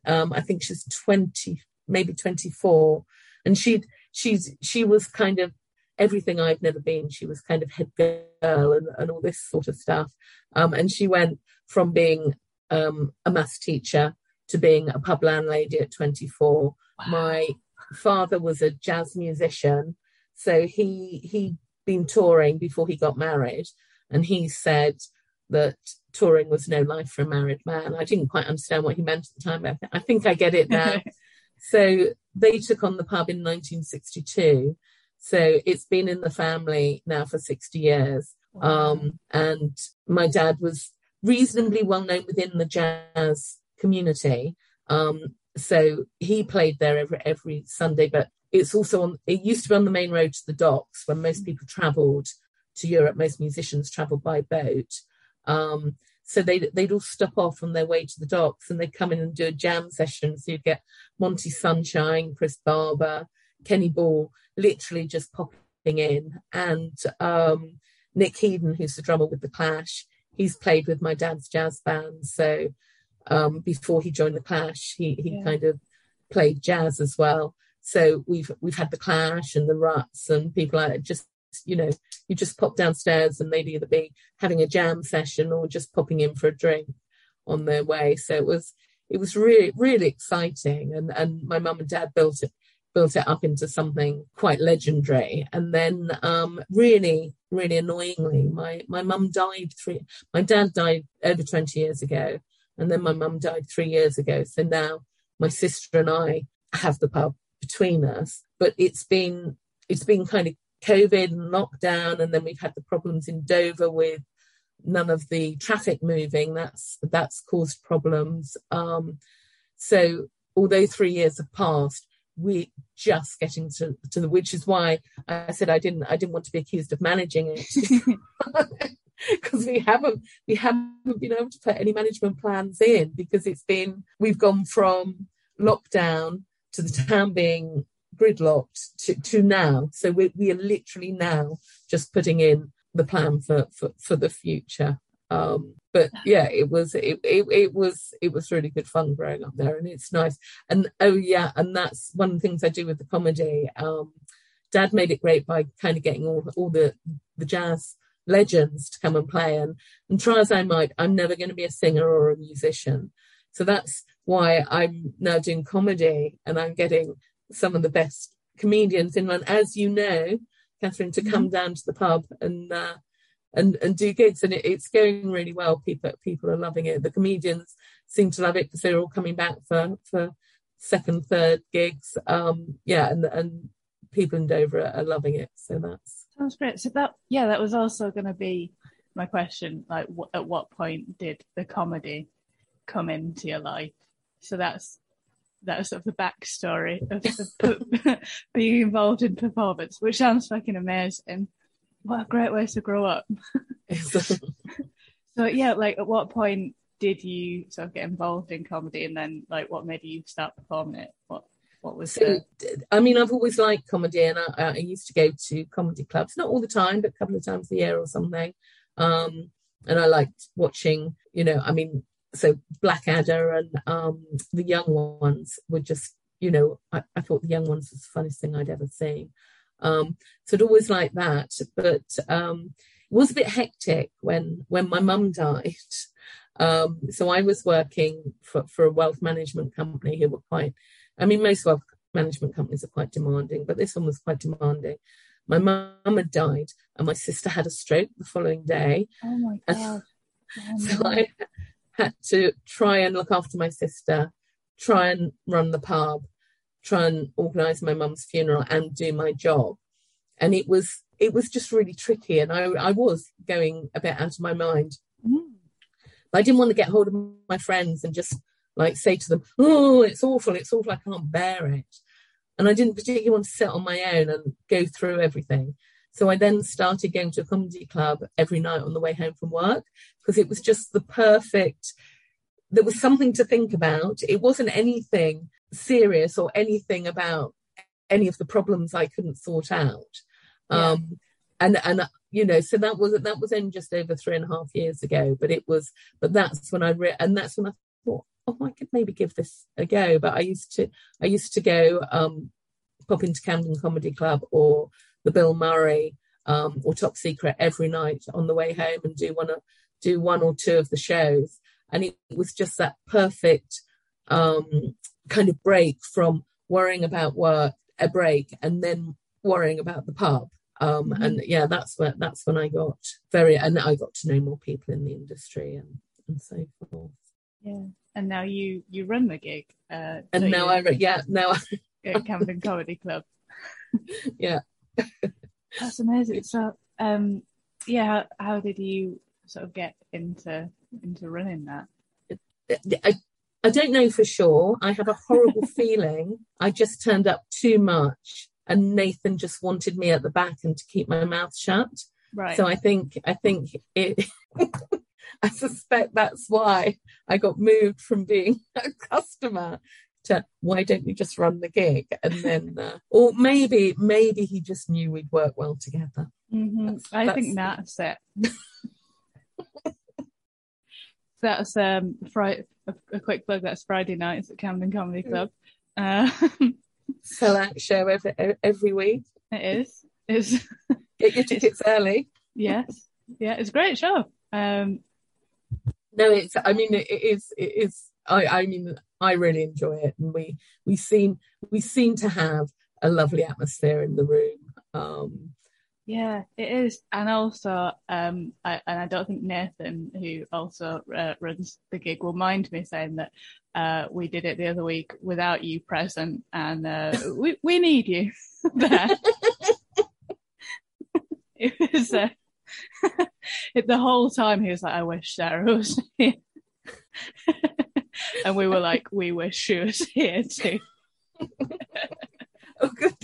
Speaker 3: um, I think she's 20, maybe 24. And she she's, she was kind of everything I've never been. She was kind of head girl and, and all this sort of stuff. Um, and she went from being, um, a maths teacher to being a pub landlady at 24. Wow. My father was a jazz musician. So he, he'd been touring before he got married and he said that touring was no life for a married man. I didn't quite understand what he meant at the time, but I think I get it now. so they took on the pub in 1962. So it's been in the family now for 60 years. Um, and my dad was reasonably well known within the jazz community. Um, so he played there every every Sunday, but it's also on. It used to be on the main road to the docks when most people travelled to Europe, most musicians traveled by boat. Um, so they'd, they'd all stop off on their way to the docks and they'd come in and do a jam session. So you'd get Monty Sunshine, Chris Barber, Kenny Ball, literally just popping in. And um, Nick Headon, who's the drummer with The Clash, he's played with my dad's jazz band. So um, before he joined The Clash, he, he yeah. kind of played jazz as well. so we've we've had the clash and the ruts and people are just you know you just pop downstairs and they'd either be having a jam session or just popping in for a drink on their way so it was it was really really exciting and and my mum and dad built it built it up into something quite legendary. And then um really really annoyingly my my mum died three my dad died over 20 years ago and then my mum died three years ago. So now my sister and i have the pub between us. But it's been it's been kind of covid and lockdown and then we've had the problems in dover with none of the traffic moving. That's that's caused problems. Um so although three years have passed we just getting to, to the which is why I said I didn't I didn't want to be accused of managing it. Because we haven't we haven't been able to put any management plans in because it's been we've gone from lockdown to the town being gridlocked to, to now. So we, we are literally now just putting in the plan for for, for the future. Um, but yeah, it was it, it it was it was really good fun growing up there, and it's nice. And oh yeah, and that's one of the things I do with the comedy. Um, Dad made it great by kind of getting all all the the jazz legends to come and play, and and try as I might, I'm never going to be a singer or a musician. So that's why I'm now doing comedy, and I'm getting some of the best comedians in London, as you know, Catherine, to come mm-hmm. down to the pub and uh, and and do gigs and it, it's going really well. People people are loving it. The comedians seem to love it because they're all coming back for for second third gigs. Um yeah and and people in dover are, are loving it. So that's
Speaker 2: sounds great. So that yeah that was also going to be my question like w- at what point did the comedy come into your life? So that's that's sort of the backstory of, of being involved in performance which sounds fucking amazing what a great way to grow up. so yeah, like at what point did you sort of get involved in comedy, and then like what made you start performing it? What what was
Speaker 3: so, it? I mean, I've always liked comedy, and I, I, used to go to comedy clubs, not all the time, but a couple of times a year or something. Um, and I liked watching, you know, I mean, so Blackadder and um, the young ones were just, you know, I, I thought the young ones was the funniest thing I'd ever seen. Um, so it always like that. But um, it was a bit hectic when when my mum died. Um, so I was working for, for a wealth management company who were quite, I mean, most wealth management companies are quite demanding, but this one was quite demanding. My mum had died and my sister had a stroke the following day.
Speaker 2: Oh my God.
Speaker 3: Oh so I had to try and look after my sister, try and run the pub, try and organise my mum's funeral and do my job. And it was it was just really tricky and I, I was going a bit out of my mind. Mm. But I didn't want to get hold of my friends and just like say to them, Oh, it's awful, it's awful, I can't bear it. And I didn't particularly want to sit on my own and go through everything. So I then started going to a comedy club every night on the way home from work because it was just the perfect there was something to think about. It wasn't anything serious or anything about any of the problems I couldn't sort out. Yeah. Um, and and you know, so that was that was in just over three and a half years ago. But it was, but that's when I re- and that's when I thought, oh, I could maybe give this a go. But I used to I used to go um, pop into Camden Comedy Club or the Bill Murray um, or Top Secret every night on the way home and do one do one or two of the shows. And it was just that perfect um, kind of break from worrying about work, a break, and then worrying about the pub. Um, mm-hmm. And yeah, that's when that's when I got very, and I got to know more people in the industry and and so forth.
Speaker 2: Yeah, and now you you run the gig.
Speaker 3: Uh, and now I yeah now
Speaker 2: I at Camden Comedy Club.
Speaker 3: yeah,
Speaker 2: that's amazing. So um, yeah, how, how did you sort of get into into running that?
Speaker 3: I, I don't know for sure. I have a horrible feeling I just turned up too much and Nathan just wanted me at the back and to keep my mouth shut.
Speaker 2: Right.
Speaker 3: So I think I think it I suspect that's why I got moved from being a customer to why don't you just run the gig and then uh, or maybe maybe he just knew we'd work well together.
Speaker 2: Mm-hmm. That's, I that's, think that's it. That's um Friday, a, a, quick plug. That's Friday nights at Camden Comedy Club. Uh,
Speaker 3: sellout show every every week.
Speaker 2: It is. It's
Speaker 3: Get your tickets early.
Speaker 2: yes, yeah, it's a great show. Um,
Speaker 3: No, it's. I mean, it is. It is. I. I mean, I really enjoy it, and we we seem we seem to have a lovely atmosphere in the room. Um,
Speaker 2: Yeah, it is, and also, um, I, and I don't think Nathan, who also uh, runs the gig, will mind me saying that uh, we did it the other week without you present, and uh, we we need you there. it was uh, it, the whole time he was like, "I wish Sarah was here," and we were like, "We wish she was here too."
Speaker 3: oh, good.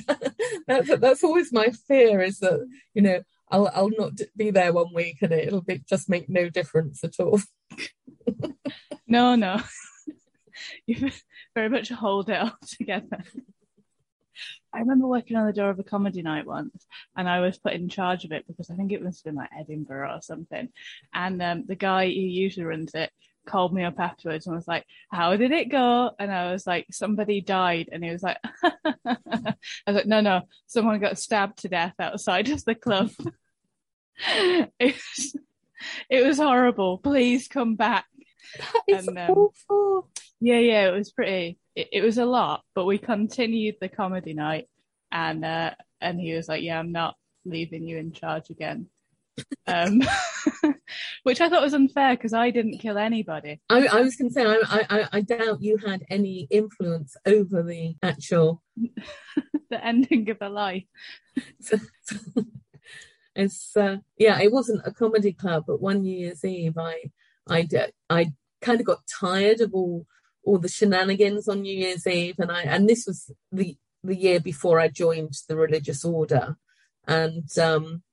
Speaker 3: That's that's always my fear is that you know I'll I'll not be there one week and it'll be just make no difference at all.
Speaker 2: No, no. you very much hold it all together. I remember working on the door of a comedy night once, and I was put in charge of it because I think it must have been like Edinburgh or something. And um, the guy who usually runs it called me up afterwards and was like, "How did it go?" And I was like, "Somebody died," and he was like, "I was like, no, no, someone got stabbed to death outside of the club." it was, it was horrible. Please come back.
Speaker 3: That is
Speaker 2: And, um,
Speaker 3: awful.
Speaker 2: Yeah, yeah, it was pretty. It, it was a lot, but we continued the comedy night, and uh, and he was like, "Yeah, I'm not leaving you in charge again," um, which I thought was unfair because I didn't kill anybody.
Speaker 3: I, I was going to say I, I I doubt you had any influence over the actual.
Speaker 2: the ending of a life.
Speaker 3: it's uh, yeah, it wasn't a comedy club, but one New Year's Eve, I I I kind of got tired of all all the shenanigans on New Year's Eve, and I and this was the the year before I joined the religious order, and um,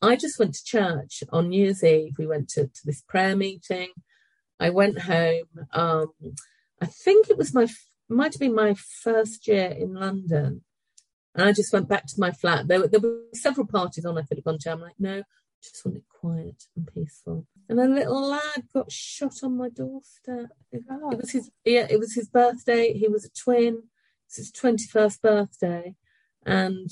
Speaker 3: I just went to church on New Year's Eve. We went to, to this prayer meeting. I went home. Um, I think it was my might have been my first year in London, and I just went back to my flat. There were, there were several parties on I could have gone to. I'm like, no, just want it quiet and peaceful. And a little lad got shot on my doorstep. It, it was his yeah, it was his birthday. He was a twin. It's his twenty first birthday, and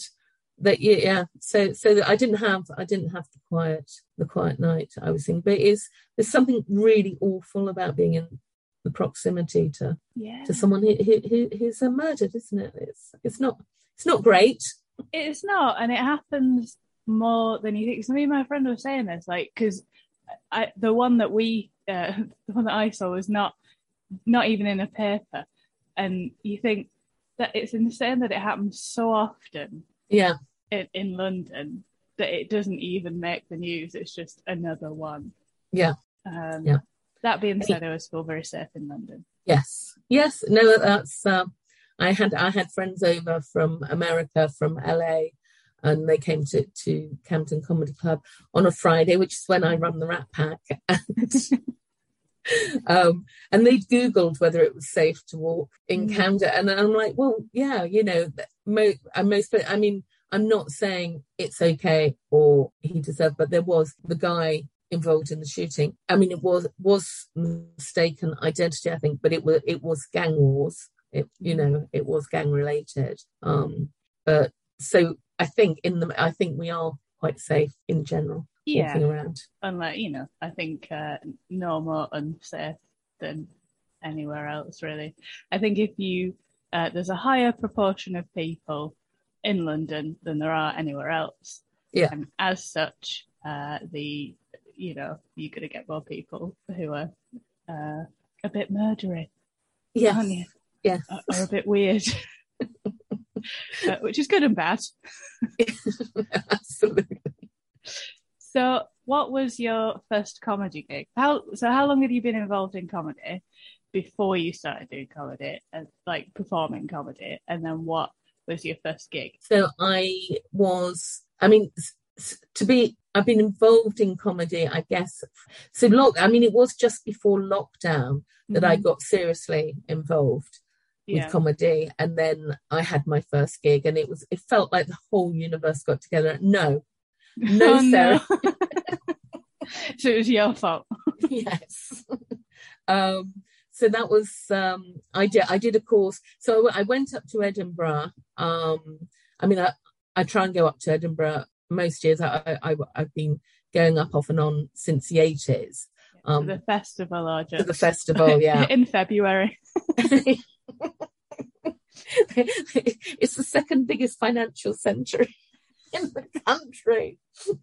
Speaker 3: that yeah, yeah. So so that I didn't have I didn't have the quiet the quiet night. I was thinking, but it is there's something really awful about being in the proximity to
Speaker 2: Yeah,
Speaker 3: to someone who, who, who who's murdered, isn't it? It's it's not it's not great.
Speaker 2: it's not, and it happens more than you think. So me and my friend were saying this, like, because I the one that we uh, the one that I saw was not not even in a paper, and you think that it's insane that it happens so often
Speaker 3: Yeah,
Speaker 2: in, in London that it doesn't even make the news. It's just another one.
Speaker 3: Yeah.
Speaker 2: Um,
Speaker 3: Yeah.
Speaker 2: That being said, I was still very safe in London.
Speaker 3: yes, yes. No, that's. Um, I had I had friends over from America, from LA, and they came to to Camden Comedy Club on a Friday, which is when I run the Rat Pack. And, um, and they'd googled whether it was safe to walk in
Speaker 2: Mm.
Speaker 3: Camden, and I'm like, well, yeah, you know, mo- and most. I mean, I'm not saying it's okay or he deserved, but there was the guy involved in the shooting. I mean, it was was mistaken identity, I think, but it was it was gang wars. It you know it was gang related. Um, but so I think in the I think we are quite safe in general
Speaker 2: Yeah.
Speaker 3: walking around.
Speaker 2: unlike you know i think uh, no more unsafe than anywhere else really i think if you uh, there's a higher proportion of people in london than there are anywhere else
Speaker 3: Yeah.
Speaker 2: and as such uh, the you know you're going to get more people who are uh, a bit murdery Yeah.
Speaker 3: yes.
Speaker 2: are, are a bit weird uh, which is good and bad
Speaker 3: Absolutely.
Speaker 2: So, what was your first comedy gig? How so? How long had you been involved in comedy before you started doing comedy, and like performing comedy? And then, what was your first gig?
Speaker 3: So I was, I mean, to be, I've been involved in comedy, I guess. So look, I mean, it was just before lockdown that I mm-hmm. got seriously involved with comedy, and then I had my first gig, and it was, it felt like the whole universe got together. No, no,
Speaker 2: Oh,
Speaker 3: Sarah.
Speaker 2: so it was your fault.
Speaker 3: yes. um, so that was um, I did I did a course. So I went up to Edinburgh um, I mean, I, I try and go up to Edinburgh most years. I, I, I've been going up off and on since the 80s.
Speaker 2: Um, the festival or just
Speaker 3: the festival, yeah,
Speaker 2: in February.
Speaker 3: it's the second biggest financial centre in the country.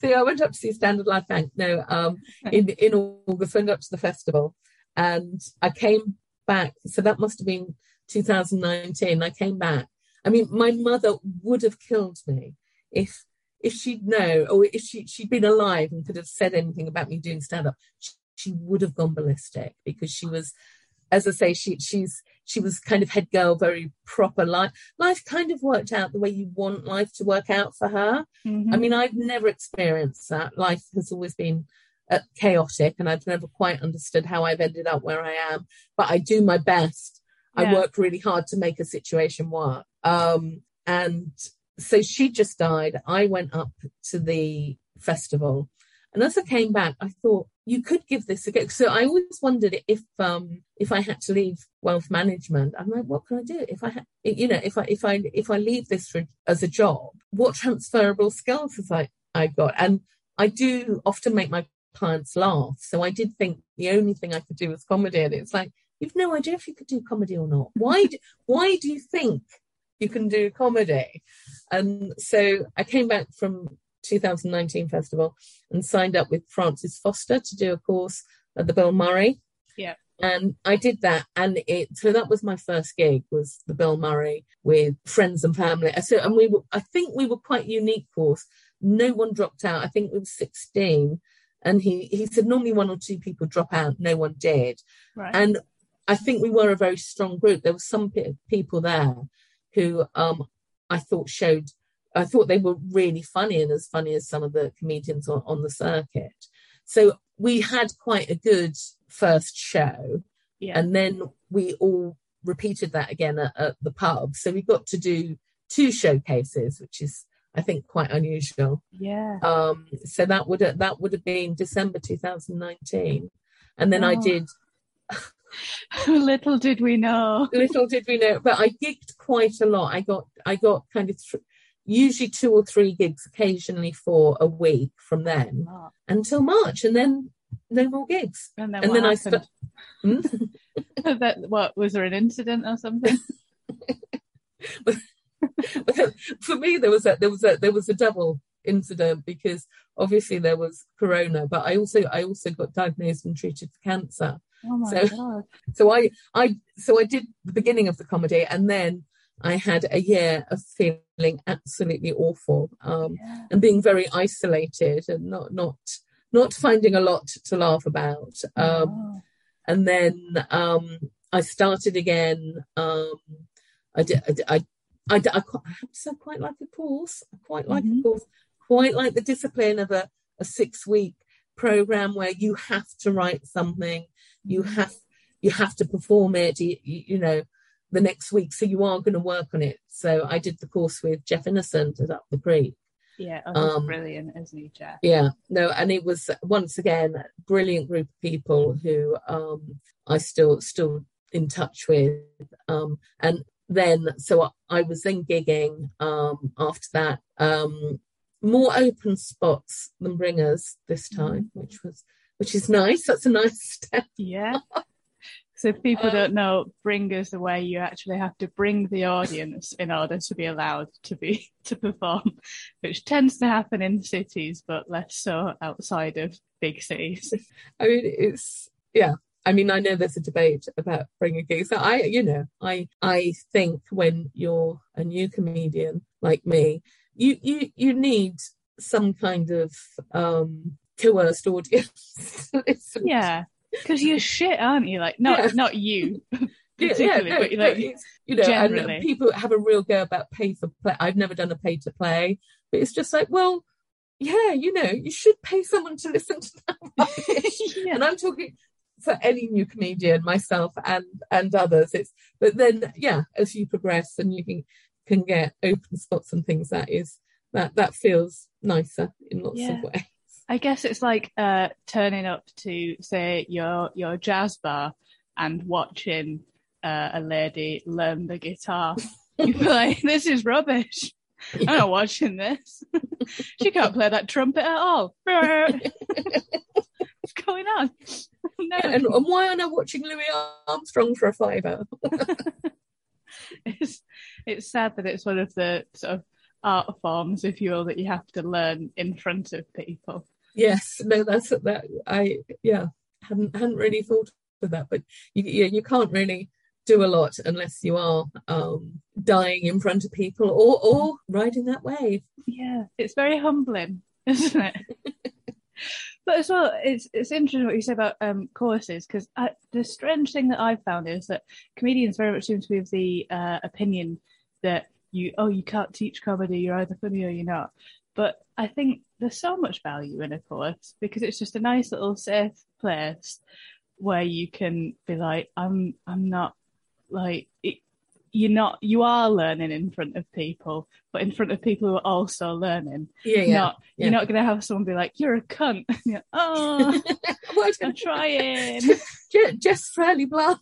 Speaker 3: So I went up to see Standard Life Bank. No, um, in in August, went up to the festival, and I came back. So that must have been 2019. I came back. I mean, my mother would have killed me if if she'd known or if she she'd been alive and could have said anything about me doing stand up. She, she would have gone ballistic because she was as I say, she she's she was kind of head girl, very proper life. Life kind of worked out the way you want life to work out for her. Mm-hmm. I mean, I've never experienced that. Life has always been uh, chaotic, and I've never quite understood how I've ended up where I am. But I do my best. Yeah. I work really hard to make a situation work. Um, and so she just died. I went up to the festival, and as I came back, I thought you could give this a go. So I always wondered if um, if I had to leave wealth management, I'm like, what can I do? If I, ha- you know, if I if I if I leave this for, as a job, what transferable skills have I I got? And I do often make my clients laugh. So I did think the only thing I could do was comedy, and it's like you've no idea if you could do comedy or not. Why do, why do you think you can do comedy? And so I came back from 2019 festival and signed up with Francis Foster to do a course at the Bill Murray.
Speaker 2: Yeah.
Speaker 3: And I did that, and it so that was my first gig was the Bill Murray with friends and family. So and we were, I think we were quite unique course. No one dropped out. I think we were 16, and he he said normally one or two people drop out. No one did,
Speaker 2: right.
Speaker 3: and I think we were a very strong group. There were some p- people there who um I thought showed I thought they were really funny and as funny as some of the comedians on, on the circuit. So we had quite a good first show.
Speaker 2: Yeah.
Speaker 3: And then we all repeated that again at, at, the pub. So we got to do two showcases, which is I think quite unusual.
Speaker 2: Yeah.
Speaker 3: Um, so that would have, that would have been December 2019, and then oh. I did.
Speaker 2: little did we know.
Speaker 3: little did we know, but I gigged quite a lot. I got I got kind of th- usually two or three gigs, occasionally for a week from then March. until March, and then no more gigs.
Speaker 2: And then, and then I st- hmm? that what was there an incident or something?
Speaker 3: for me, there was a there was a there was a double incident because obviously there was corona, but I also I also got diagnosed and treated for cancer.
Speaker 2: Oh so, God.
Speaker 3: so I I so I did the beginning of the comedy and then I had a year of feeling absolutely awful um, yeah. and being very isolated and not not not finding a lot to laugh about. Um, oh. And then um, I started again. Um, I did. I, I, I, I, I quite like a course. I quite like mm-hmm. a course. Quite like the discipline of a, a six week program where you have to write something. You mm-hmm. have you have to perform it. You, you know the next week. So you are going to work on it. So I did the course with Jeff Innocent at Up the Creek.
Speaker 2: Yeah, oh, um, brilliant, isn't he, Jeff?
Speaker 3: Yeah, no, and it was once again a brilliant group of people who um, I still still in touch with. Um, and then, so I was then gigging um, after that. Um, more open spots than bringers this time, mm. which was which is nice. That's a nice step.
Speaker 2: Yeah. So if people um, don't know, bringers the way you actually have to bring the audience in order to be allowed to be to perform, which tends to happen in cities, but less so outside of big cities.
Speaker 3: I mean, it's yeah. I mean, I know there's a debate about bringing gigs. So I, you know, I I think when you're a new comedian like me, you you you need some kind of um coerced audience.
Speaker 2: yeah because you're shit, aren't you? Like, not yeah. not you. particularly, yeah, no, but like, you know, generally.
Speaker 3: and people have a real go about pay for play. I've never done a pay to play, but it's just like, well, yeah, you know, you should pay someone to listen to that yeah. And I'm talking for any new comedian, myself and and others. It's but then, yeah, as you progress and you can can get open spots and things, that is that that feels nicer in lots yeah. of ways.
Speaker 2: I guess it's like uh, turning up to say your your jazz bar and watching uh, a lady learn the guitar You'd be like, this is rubbish. I'm not watching this. she can't play that trumpet at all. What's going on? No.
Speaker 3: and, and why am I watching Louis Armstrong for a fiver?
Speaker 2: it's it's sad that it's one of the sort of art forms, if you will, that you have to learn in front of people.
Speaker 3: Yes, no, that's that. I yeah hadn't hadn't really thought of that, but you you, you can't really do a lot unless you are um, dying in front of people or or riding that wave.
Speaker 2: Yeah, it's very humbling, isn't it? but as well, it's it's interesting what you say about um, courses because the strange thing that I've found is that comedians very much seem to be of the uh, opinion that you oh you can't teach comedy, you're either funny or you're not. But I think there's so much value in a course because it's just a nice little safe place where you can be like, I'm I'm not like it, you're not you are learning in front of people, but in front of people who are also learning.
Speaker 3: Yeah, yeah.
Speaker 2: Not
Speaker 3: yeah.
Speaker 2: you're not gonna have someone be like, You're a cunt. You're, oh I'm trying.
Speaker 3: Just fairly blunt.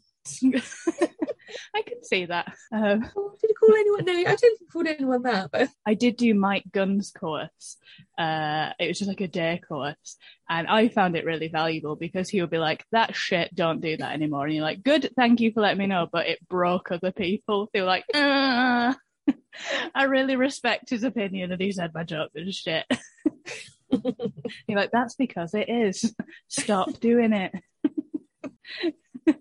Speaker 2: I can see that. Um,
Speaker 3: oh, call anyone? No, I don't called anyone that. But
Speaker 2: I did do Mike Gunn's course. Uh, it was just like a day course, and I found it really valuable because he would be like, "That shit, don't do that anymore." And you're like, "Good, thank you for letting me know," but it broke other people. They were like, uh, "I really respect his opinion," and he said my joke was shit. you're like, "That's because it is. Stop doing it."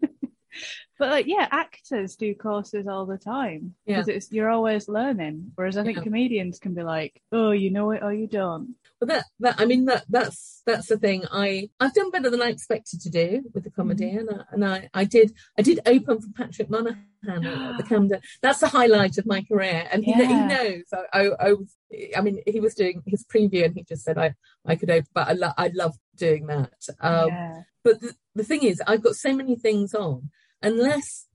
Speaker 2: But like, yeah, actors do courses all the time because yeah. it's you're always learning. Whereas I think yeah. comedians can be like, oh, you know it or you don't.
Speaker 3: Well, that that I mean that that's that's the thing. I I've done better than I expected to do with the comedy, mm-hmm. and I, and I I did I did open for Patrick Monahan at the Camden. That's the highlight of my career, and yeah. he, he knows. I, I, I was I mean he was doing his preview, and he just said I I could open, but I lo- I love doing that. Um. But the, the thing is, I've got so many things on unless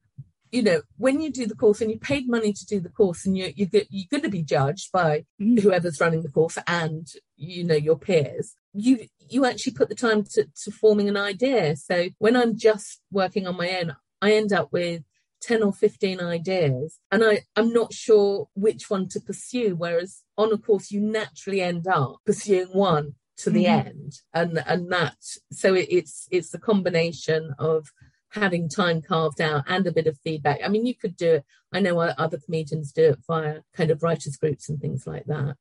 Speaker 3: you know when you do the course and you paid money to do the course and you, you get, you're going to be judged by mm. whoever's running the course and you know your peers you you actually put the time to, to forming an idea so when i'm just working on my own i end up with 10 or 15 ideas and I, i'm not sure which one to pursue whereas on a course you naturally end up pursuing one to the mm. end and and that so it, it's it's the combination of having time carved out and a bit of feedback. I mean, you could do it. I know other comedians do it via kind of writers groups and things like that.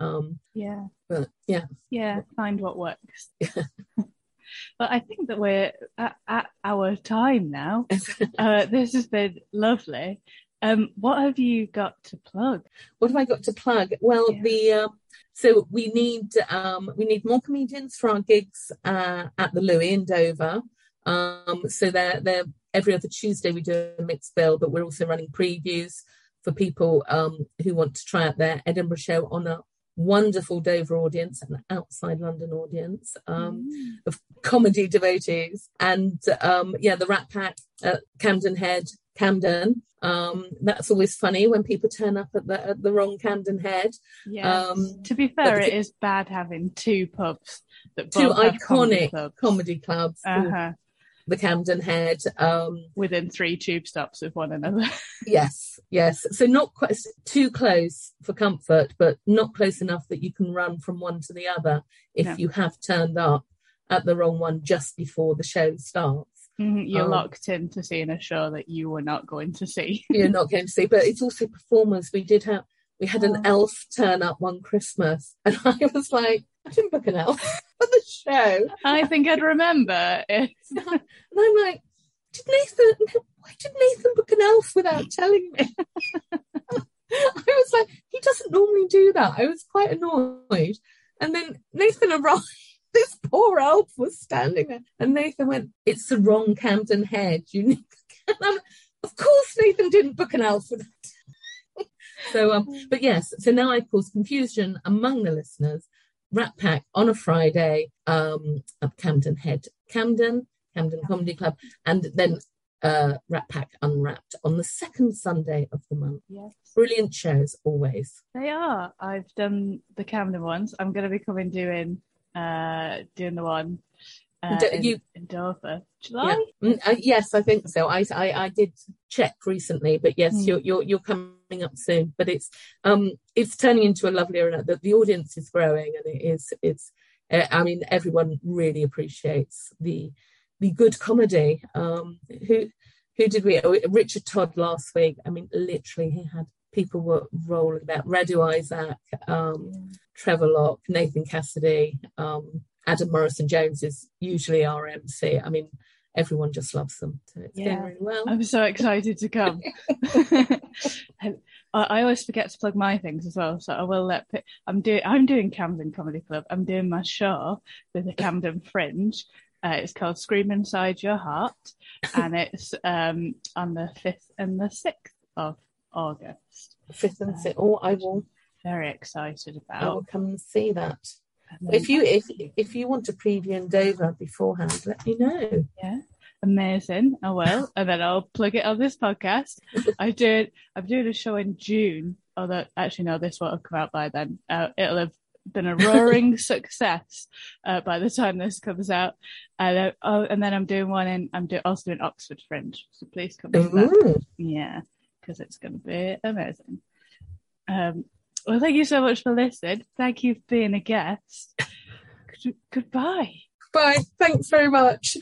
Speaker 3: Um,
Speaker 2: yeah.
Speaker 3: But yeah.
Speaker 2: Yeah. Find what works. but I think that we're at, at our time now. uh, this has been lovely. Um, what have you got to plug?
Speaker 3: What have I got to plug? Well, yeah. the uh, so we need um, we need more comedians for our gigs uh, at the Louis in Dover. Um, so they're, they're every other Tuesday we do a mixed bill, but we're also running previews for people um, who want to try out their Edinburgh show on a wonderful Dover audience and outside London audience um, mm. of comedy devotees. And um, yeah, the Rat Pack at Camden Head, Camden. Um, that's always funny when people turn up at the at the wrong Camden Head.
Speaker 2: Yeah. Um, to be fair, it is bad having two pubs that
Speaker 3: two
Speaker 2: iconic
Speaker 3: comedy clubs. Comedy clubs
Speaker 2: uh-huh
Speaker 3: the Camden Head. Um,
Speaker 2: Within three tube stops of one another.
Speaker 3: yes, yes. So not quite too close for comfort, but not close enough that you can run from one to the other if no. you have turned up at the wrong one just before the show starts.
Speaker 2: Mm-hmm. You're um, locked into seeing a show that you were not going to see.
Speaker 3: you're not going to see, but it's also performers. We did have we had an oh. elf turn up one Christmas, and I was like, I didn't book an elf the show.
Speaker 2: I think I'd remember it.
Speaker 3: and I'm like, did Nathan? Why did Nathan book an elf without telling me? I was like, he doesn't normally do that. I was quite annoyed. And then Nathan arrived. This poor elf was standing there, and Nathan went, "It's the wrong Camden Head. You need." of course, Nathan didn't book an elf without so, um, but yes, so now I cause confusion among the listeners. Rat Pack on a Friday um, at Camden Head, Camden, Camden Comedy Club, and then uh, Rat Pack Unwrapped on the second Sunday of the month.
Speaker 2: Yes.
Speaker 3: Brilliant shows always.
Speaker 2: They are. I've done the Camden ones. I'm going to be coming doing uh, doing the one uh, in, you, in Dover. July?
Speaker 3: Yeah. Mm, uh, yes, I think so. I, I, I did check recently, but yes, mm. you're, you're, you're coming coming up soon. But it's um, it's turning into a lovely arena. The, the audience is growing, and it is it's. Uh, I mean, everyone really appreciates the the good comedy. Um, who who did we? Oh, Richard Todd last week. I mean, literally, he had people were rolling about. Radu Isaac, um, Trevor Lock, Nathan Cassidy, um, Adam Morrison Jones is usually our MC. I mean, everyone just loves them. So it's yeah. going really well.
Speaker 2: I'm so excited to come. I always forget to plug my things as well, so I will let. I'm doing. I'm doing Camden Comedy Club. I'm doing my show with the Camden Fringe. Uh, it's called Scream Inside Your Heart, and it's um, on the fifth and the sixth of August.
Speaker 3: Fifth and sixth. Oh, I will.
Speaker 2: Very excited about.
Speaker 3: I will come and see that. If you if if you want to preview in Dover beforehand, let me know.
Speaker 2: Yeah, amazing. I will, and then I'll plug it on this podcast. I did. I'm doing a show in June. Although actually, no, this won't have come out by then. Uh, it'll have been a roaring success uh, by the time this comes out. And, uh, oh, and then I'm doing one in. I'm do- also doing Oxford Fringe, so please come to that. Yeah, because it's going to be amazing. Um, well, thank you so much for listening. Thank you for being a guest. Goodbye.
Speaker 3: Bye. Thanks very much.